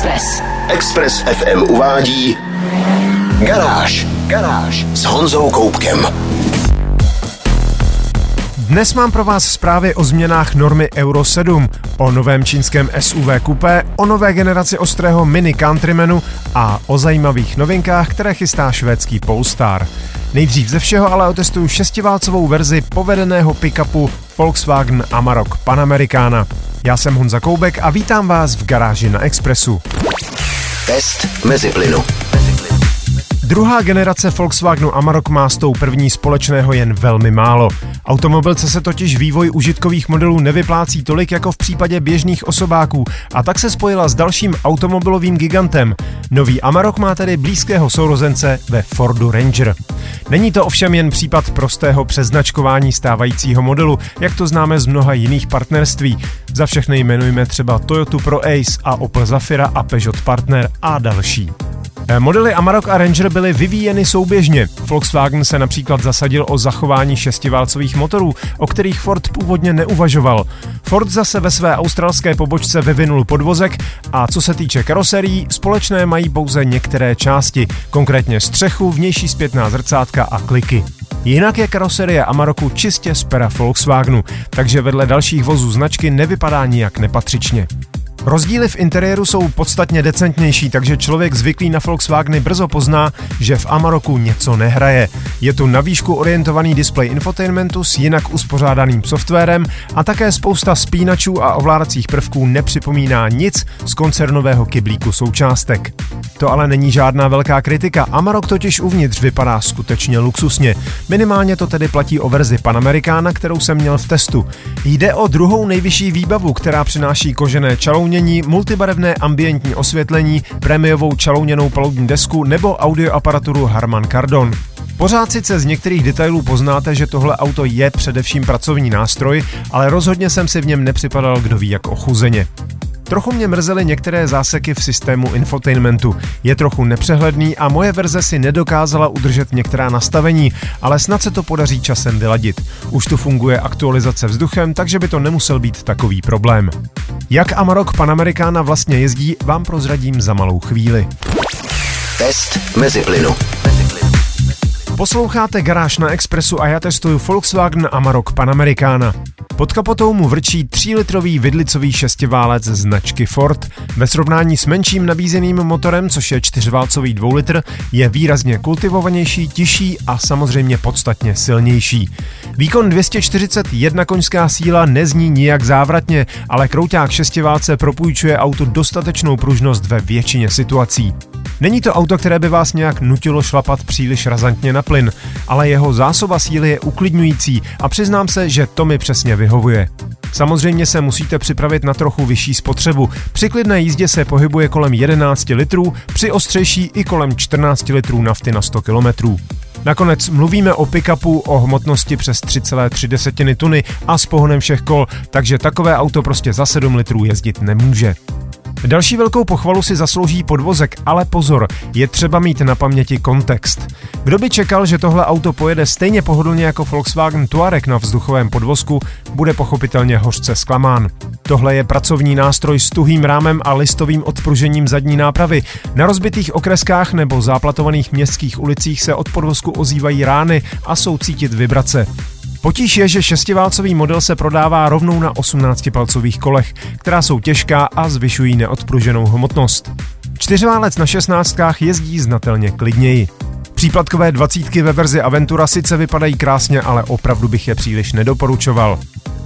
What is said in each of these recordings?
Express. Express FM uvádí Garáž. Garáž s Honzou Koupkem. Dnes mám pro vás zprávy o změnách normy Euro 7, o novém čínském SUV kupé, o nové generaci ostrého mini Countrymanu a o zajímavých novinkách, které chystá švédský Polestar. Nejdřív ze všeho ale otestuju šestiválcovou verzi povedeného pickupu Volkswagen Amarok Panamericana. Já jsem Honza Koubek a vítám vás v garáži na Expressu. Test mezi plynu. Druhá generace Volkswagenu Amarok má s tou první společného jen velmi málo. Automobilce se totiž vývoj užitkových modelů nevyplácí tolik jako v případě běžných osobáků a tak se spojila s dalším automobilovým gigantem. Nový Amarok má tedy blízkého sourozence ve Fordu Ranger. Není to ovšem jen případ prostého přeznačkování stávajícího modelu, jak to známe z mnoha jiných partnerství. Za všechny jmenujeme třeba Toyota Pro Ace a Opel Zafira a Peugeot Partner a další. Eh, modely Amarok a Ranger byly vyvíjeny souběžně. Volkswagen se například zasadil o zachování šestiválcových motorů, o kterých Ford původně neuvažoval. Ford zase ve své australské pobočce vyvinul podvozek a co se týče karoserií, společné mají pouze některé části, konkrétně střechu, vnější zpětná zrcátka a kliky. Jinak je karoserie Amaroku čistě z pera Volkswagenu, takže vedle dalších vozů značky nevypadá nijak nepatřičně. Rozdíly v interiéru jsou podstatně decentnější, takže člověk zvyklý na Volkswageny brzo pozná, že v Amaroku něco nehraje. Je tu na výšku orientovaný displej infotainmentu s jinak uspořádaným softwarem a také spousta spínačů a ovládacích prvků nepřipomíná nic z koncernového kyblíku součástek. To ale není žádná velká kritika, Amarok totiž uvnitř vypadá skutečně luxusně. Minimálně to tedy platí o verzi Panamericana, kterou jsem měl v testu. Jde o druhou nejvyšší výbavu, která přináší kožené čalounění, multibarevné ambientní osvětlení, prémiovou čalouněnou palubní desku nebo audioaparaturu Harman Kardon. Pořád sice z některých detailů poznáte, že tohle auto je především pracovní nástroj, ale rozhodně jsem si v něm nepřipadal kdo ví jak ochuzeně. Trochu mě mrzely některé záseky v systému infotainmentu. Je trochu nepřehledný a moje verze si nedokázala udržet některá nastavení, ale snad se to podaří časem vyladit. Už tu funguje aktualizace vzduchem, takže by to nemusel být takový problém. Jak Amarok Panamericana vlastně jezdí, vám prozradím za malou chvíli. Test mezi plynu. Posloucháte Garáž na Expressu a já testuju Volkswagen Amarok Panamericana. Pod kapotou mu vrčí 3-litrový vidlicový šestiválec značky Ford. Ve srovnání s menším nabízeným motorem, což je čtyřválcový 2 litr, je výrazně kultivovanější, tižší a samozřejmě podstatně silnější. Výkon 241 koňská síla nezní nijak závratně, ale krouták šestiválce propůjčuje autu dostatečnou pružnost ve většině situací. Není to auto, které by vás nějak nutilo šlapat příliš razantně na plyn, ale jeho zásoba síly je uklidňující a přiznám se, že to mi přesně vyhovuje. Samozřejmě se musíte připravit na trochu vyšší spotřebu. Při klidné jízdě se pohybuje kolem 11 litrů, při ostřejší i kolem 14 litrů nafty na 100 kilometrů. Nakonec mluvíme o pickupu o hmotnosti přes 3,3 tuny a s pohonem všech kol, takže takové auto prostě za 7 litrů jezdit nemůže. Další velkou pochvalu si zaslouží podvozek, ale pozor, je třeba mít na paměti kontext. Kdo by čekal, že tohle auto pojede stejně pohodlně jako Volkswagen Touareg na vzduchovém podvozku, bude pochopitelně hořce zklamán. Tohle je pracovní nástroj s tuhým rámem a listovým odpružením zadní nápravy. Na rozbitých okreskách nebo záplatovaných městských ulicích se od podvozku ozývají rány a jsou cítit vibrace. Potíž je, že šestiválcový model se prodává rovnou na 18-palcových kolech, která jsou těžká a zvyšují neodpruženou hmotnost. Čtyřválec na šestnáctkách jezdí znatelně klidněji. Příplatkové dvacítky ve verzi Aventura sice vypadají krásně, ale opravdu bych je příliš nedoporučoval.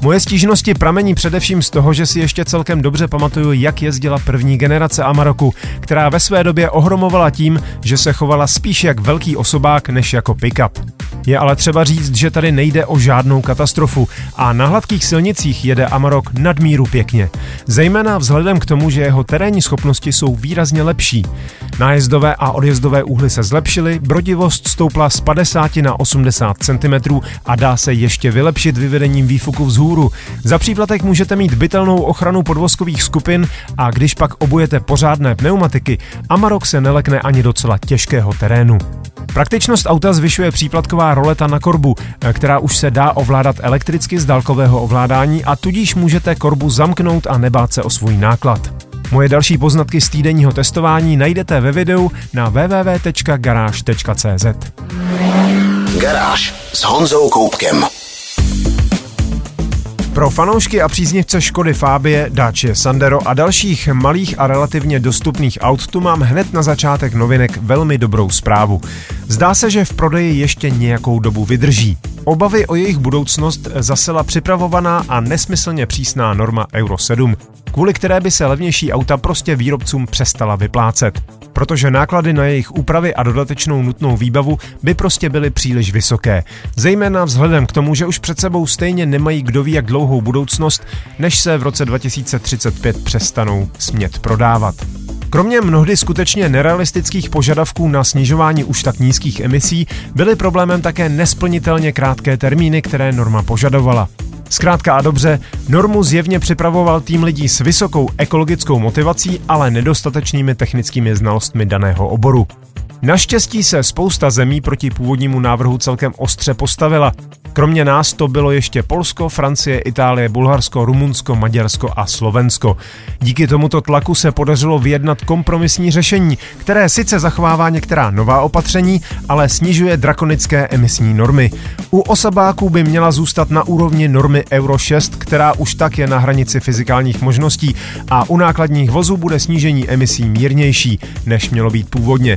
Moje stížnosti pramení především z toho, že si ještě celkem dobře pamatuju, jak jezdila první generace Amaroku, která ve své době ohromovala tím, že se chovala spíš jak velký osobák než jako pickup. Je ale třeba říct, že tady nejde o žádnou katastrofu a na hladkých silnicích jede Amarok nadmíru pěkně. Zejména vzhledem k tomu, že jeho terénní schopnosti jsou výrazně lepší. Nájezdové a odjezdové úhly se zlepšily, brodivost stoupla z 50 na 80 cm a dá se ještě vylepšit vyvedením výfuku vzhůru. Za příplatek můžete mít bytelnou ochranu podvozkových skupin a když pak obujete pořádné pneumatiky, Amarok se nelekne ani docela těžkého terénu. Praktičnost auta zvyšuje příplatková roleta na korbu, která už se dá ovládat elektricky z dálkového ovládání a tudíž můžete korbu zamknout a nebát se o svůj náklad. Moje další poznatky z týdenního testování najdete ve videu na www.garage.cz. Garáž s Honzou Koupkem. Pro fanoušky a příznivce Škody Fabie, Dacia Sandero a dalších malých a relativně dostupných aut tu mám hned na začátek novinek velmi dobrou zprávu. Zdá se, že v prodeji ještě nějakou dobu vydrží. Obavy o jejich budoucnost zasela připravovaná a nesmyslně přísná norma Euro 7, kvůli které by se levnější auta prostě výrobcům přestala vyplácet. Protože náklady na jejich úpravy a dodatečnou nutnou výbavu by prostě byly příliš vysoké. Zejména vzhledem k tomu, že už před sebou stejně nemají kdo ví jak dlouhou budoucnost, než se v roce 2035 přestanou smět prodávat. Kromě mnohdy skutečně nerealistických požadavků na snižování už tak nízkých emisí byly problémem také nesplnitelně krátké termíny, které norma požadovala. Zkrátka a dobře, normu zjevně připravoval tým lidí s vysokou ekologickou motivací, ale nedostatečnými technickými znalostmi daného oboru. Naštěstí se spousta zemí proti původnímu návrhu celkem ostře postavila. Kromě nás to bylo ještě Polsko, Francie, Itálie, Bulharsko, Rumunsko, Maďarsko a Slovensko. Díky tomuto tlaku se podařilo vyjednat kompromisní řešení, které sice zachovává některá nová opatření, ale snižuje drakonické emisní normy. U osobáků by měla zůstat na úrovni normy Euro 6, která už tak je na hranici fyzikálních možností a u nákladních vozů bude snížení emisí mírnější, než mělo být původně.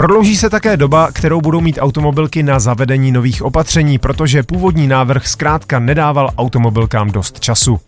Prodlouží se také doba, kterou budou mít automobilky na zavedení nových opatření, protože původní návrh zkrátka nedával automobilkám dost času.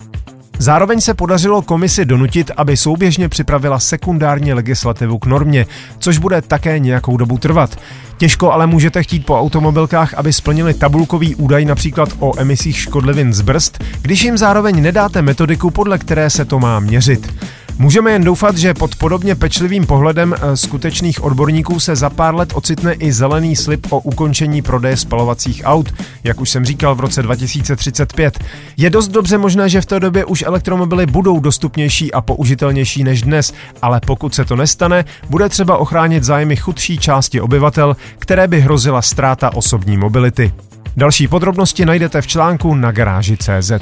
Zároveň se podařilo komisi donutit, aby souběžně připravila sekundární legislativu k normě, což bude také nějakou dobu trvat. Těžko ale můžete chtít po automobilkách, aby splnili tabulkový údaj například o emisích škodlivin z brzd, když jim zároveň nedáte metodiku, podle které se to má měřit. Můžeme jen doufat, že pod podobně pečlivým pohledem eh, skutečných odborníků se za pár let ocitne i zelený slib o ukončení prodeje spalovacích aut, jak už jsem říkal v roce 2035. Je dost dobře možné, že v té době už elektromobily budou dostupnější a použitelnější než dnes, ale pokud se to nestane, bude třeba ochránit zájmy chudší části obyvatel, které by hrozila ztráta osobní mobility. Další podrobnosti najdete v článku na garáži.cz.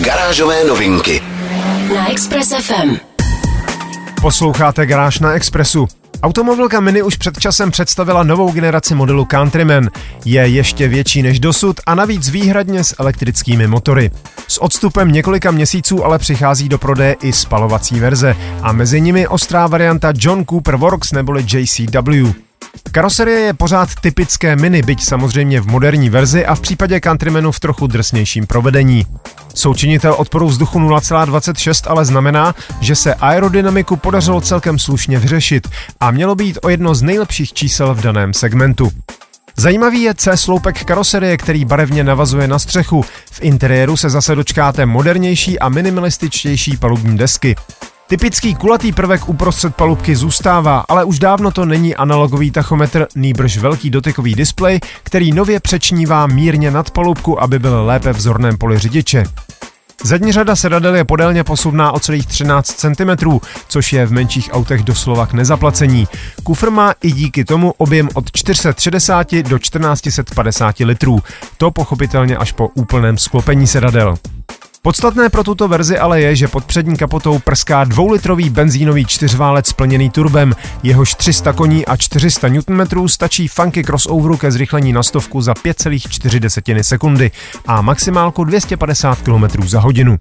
Garážové novinky na Express FM. Posloucháte Garáž na Expressu. Automobilka Mini už před časem představila novou generaci modelu Countryman. Je ještě větší než dosud a navíc výhradně s elektrickými motory. S odstupem několika měsíců ale přichází do prodeje i spalovací verze a mezi nimi ostrá varianta John Cooper Works neboli JCW. Karoserie je pořád typické mini, byť samozřejmě v moderní verzi a v případě Countrymanu v trochu drsnějším provedení. Součinitel odporu vzduchu 0,26 ale znamená, že se aerodynamiku podařilo celkem slušně vyřešit a mělo být o jedno z nejlepších čísel v daném segmentu. Zajímavý je C-sloupek karoserie, který barevně navazuje na střechu. V interiéru se zase dočkáte modernější a minimalističtější palubní desky. Typický kulatý prvek uprostřed palubky zůstává, ale už dávno to není analogový tachometr, nýbrž velký dotykový displej, který nově přečnívá mírně nad palubku, aby byl lépe v zorném poli řidiče. Zadní řada sedadel je podélně posuvná o celých 13 cm, což je v menších autech doslova k nezaplacení. Kufr má i díky tomu objem od 460 do 1450 litrů. To pochopitelně až po úplném sklopení sedadel. Podstatné pro tuto verzi ale je, že pod přední kapotou prská dvoulitrový benzínový čtyřválec splněný turbem. Jehož 300 koní a 400 Nm stačí funky crossoveru ke zrychlení na stovku za 5,4 sekundy a maximálku 250 km za hodinu.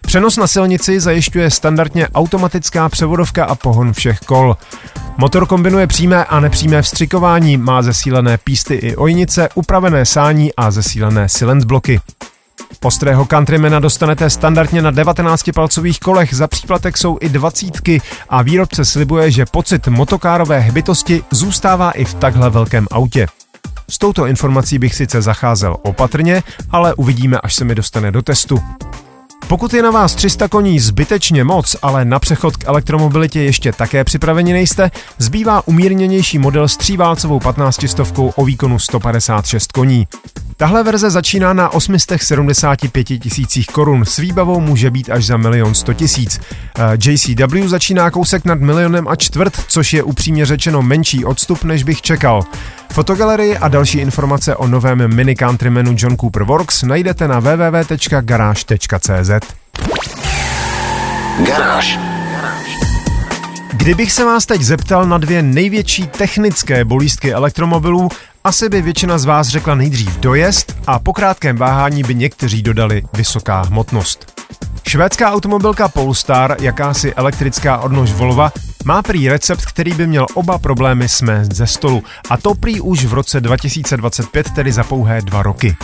Přenos na silnici zajišťuje standardně automatická převodovka a pohon všech kol. Motor kombinuje přímé a nepřímé vstřikování, má zesílené písty i ojnice, upravené sání a zesílené silent bloky. Ostrého Countrymana dostanete standardně na 19-palcových kolech, za příplatek jsou i dvacítky a výrobce slibuje, že pocit motokárové hbitosti zůstává i v takhle velkém autě. S touto informací bych sice zacházel opatrně, ale uvidíme, až se mi dostane do testu. Pokud je na vás 300 koní zbytečně moc, ale na přechod k elektromobilitě ještě také připraveni nejste, zbývá umírněnější model s tříválcovou 15 stovkou o výkonu 156 koní. Tahle verze začíná na 875 tisících korun, s výbavou může být až za milion 100 tisíc. Eh, JCW začíná kousek nad milionem a čtvrt, což je upřímně řečeno menší odstup, než bych čekal. Fotogalerii a další informace o novém mini countrymanu John Cooper Works najdete na www.garage.cz. Garáž. Kdybych se vás teď zeptal na dvě největší technické bolístky elektromobilů, asi by většina z vás řekla nejdřív dojezd a po krátkém váhání by někteří dodali vysoká hmotnost. Švédská automobilka Polestar, jakási elektrická odnož Volva, má prý recept, který by měl oba problémy smést ze stolu. A to prý už v roce 2025, tedy za pouhé dva roky.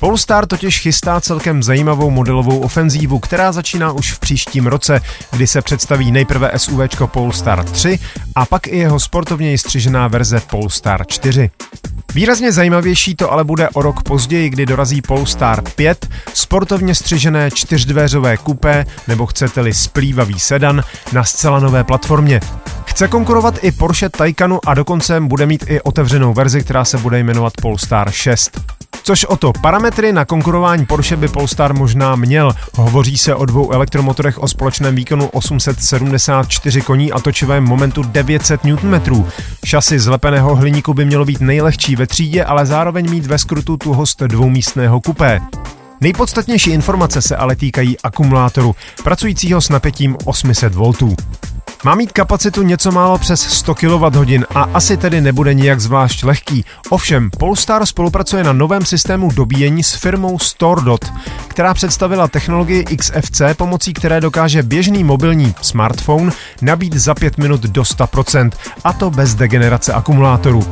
Polestar totiž chystá celkem zajímavou modelovou ofenzívu, která začíná už v příštím roce, kdy se představí nejprve SUV Polestar 3 a pak i jeho sportovně střižená verze Polestar 4. Výrazně zajímavější to ale bude o rok později, kdy dorazí Polestar 5, sportovně střižené čtyřdveřové kupé nebo chcete-li splývavý sedan na zcela nové platformě. Chce konkurovat i Porsche Taycanu a dokonce bude mít i otevřenou verzi, která se bude jmenovat Polestar 6. Což o to parametry na konkurování Porsche by Polestar možná měl. Hovoří se o dvou elektromotorech o společném výkonu 874 koní a točivém momentu 900 Nm. Šasy z lepeného hliníku by mělo být nejlehčí ve třídě, ale zároveň mít ve skrutu tuhost dvoumístného kupé. Nejpodstatnější informace se ale týkají akumulátoru, pracujícího s napětím 800 V. Má mít kapacitu něco málo přes 100 kWh a asi tedy nebude nijak zvlášť lehký. Ovšem, Polestar spolupracuje na novém systému dobíjení s firmou StoreDot, která představila technologii XFC, pomocí které dokáže běžný mobilní smartphone nabít za 5 minut do 100%, a to bez degenerace akumulátoru.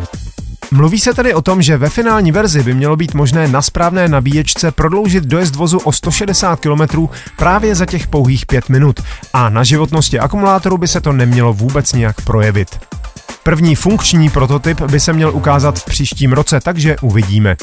Mluví se tedy o tom, že ve finální verzi by mělo být možné na správné nabíječce prodloužit dojezd vozu o 160 km právě za těch pouhých 5 minut a na životnosti akumulátoru by se to nemělo vůbec nějak projevit. První funkční prototyp by se měl ukázat v příštím roce, takže uvidíme.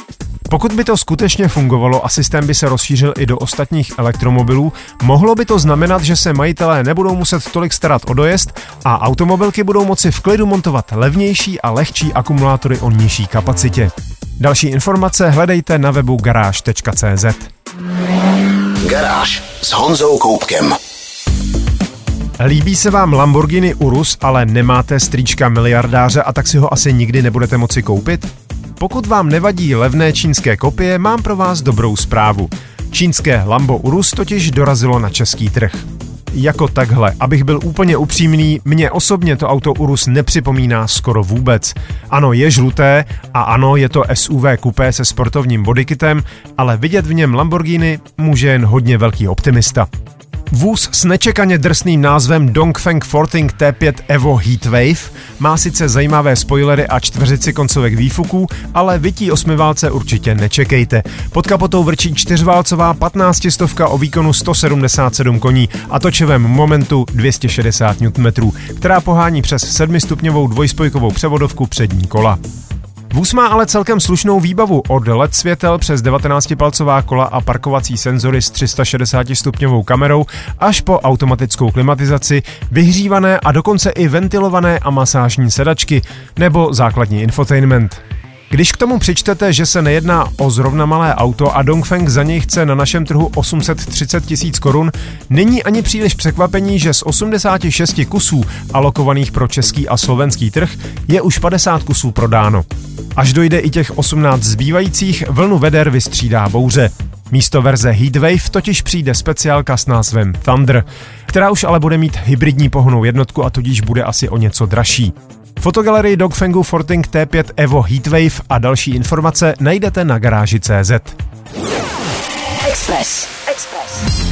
Pokud by to skutečně fungovalo a systém by se rozšířil i do ostatních elektromobilů, mohlo by to znamenat, že se majitelé nebudou muset tolik starat o dojezd a automobilky budou moci v klidu montovat levnější a lehčí akumulátory o nižší kapacitě. Další informace hledejte na webu garáž.cz. Garáž s Honzou Koupkem. Líbí se vám Lamborghini Urus, ale nemáte strýčka miliardáře a tak si ho asi nikdy nebudete moci koupit? Pokud vám nevadí levné čínské kopie, mám pro vás dobrou zprávu. Čínské Lambo Urus totiž dorazilo na český trh. Jako takhle, abych byl úplně upřímný, mně osobně to auto Urus nepřipomíná skoro vůbec. Ano, je žluté a ano, je to SUV kupé se sportovním bodykitem, ale vidět v něm Lamborghini může jen hodně velký optimista. Vůz s nečekaně drsným názvem Dongfeng Forting T5 Evo Heatwave má sice zajímavé spoilery a čtveřici koncovek výfuků, ale vytí osmiválce určitě nečekejte. Pod kapotou vrčí čtyřválcová 15 stovka o výkonu 177 koní a točivém momentu 260 Nm, která pohání přes 7-stupňovou dvojspojkovou převodovku přední kola. Vůz má ale celkem slušnou výbavu od LED světel přes 19-palcová kola a parkovací senzory s 360 stupňovou kamerou až po automatickou klimatizaci, vyhřívané a dokonce i ventilované a masážní sedačky nebo základní infotainment. Když k tomu přičtete, že se nejedná o zrovna malé auto a Dongfeng za něj chce na našem trhu 830 tisíc korun, není ani příliš překvapení, že z 86 kusů alokovaných pro český a slovenský trh je už 50 kusů prodáno. Až dojde i těch 18 zbývajících, vlnu veder vystřídá bouře. Místo verze Heatwave totiž přijde speciálka s názvem Thunder, která už ale bude mít hybridní pohonou jednotku a tudíž bude asi o něco dražší. Fotogalerii Dogfangu Forting T5 Evo Heatwave a další informace najdete na garáži.cz. Express. Express.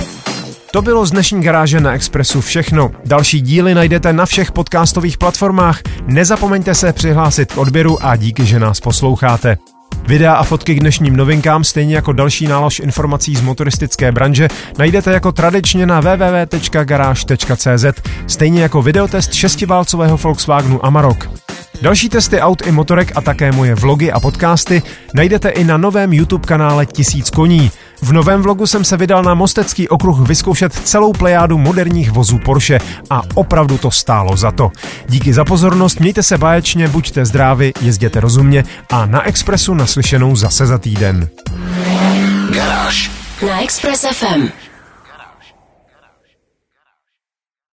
To bylo z dnešní garáže na Expressu všechno. Další díly najdete na všech podcastových platformách. Nezapomeňte se přihlásit k odběru a díky, že nás posloucháte. Videa a fotky k dnešním novinkám, stejně jako další nálož informací z motoristické branže, najdete jako tradičně na www.garage.cz, stejně jako videotest šestiválcového Volkswagenu Amarok. Další testy aut i motorek a také moje vlogy a podcasty najdete i na novém YouTube kanále Tisíc koní. V novém vlogu jsem se vydal na Mostecký okruh vyzkoušet celou plejádu moderních vozů Porsche a opravdu to stálo za to. Díky za pozornost, mějte se báječně, buďte zdraví, jezděte rozumně a na Expressu naslyšenou zase za týden. Garáž na Express FM.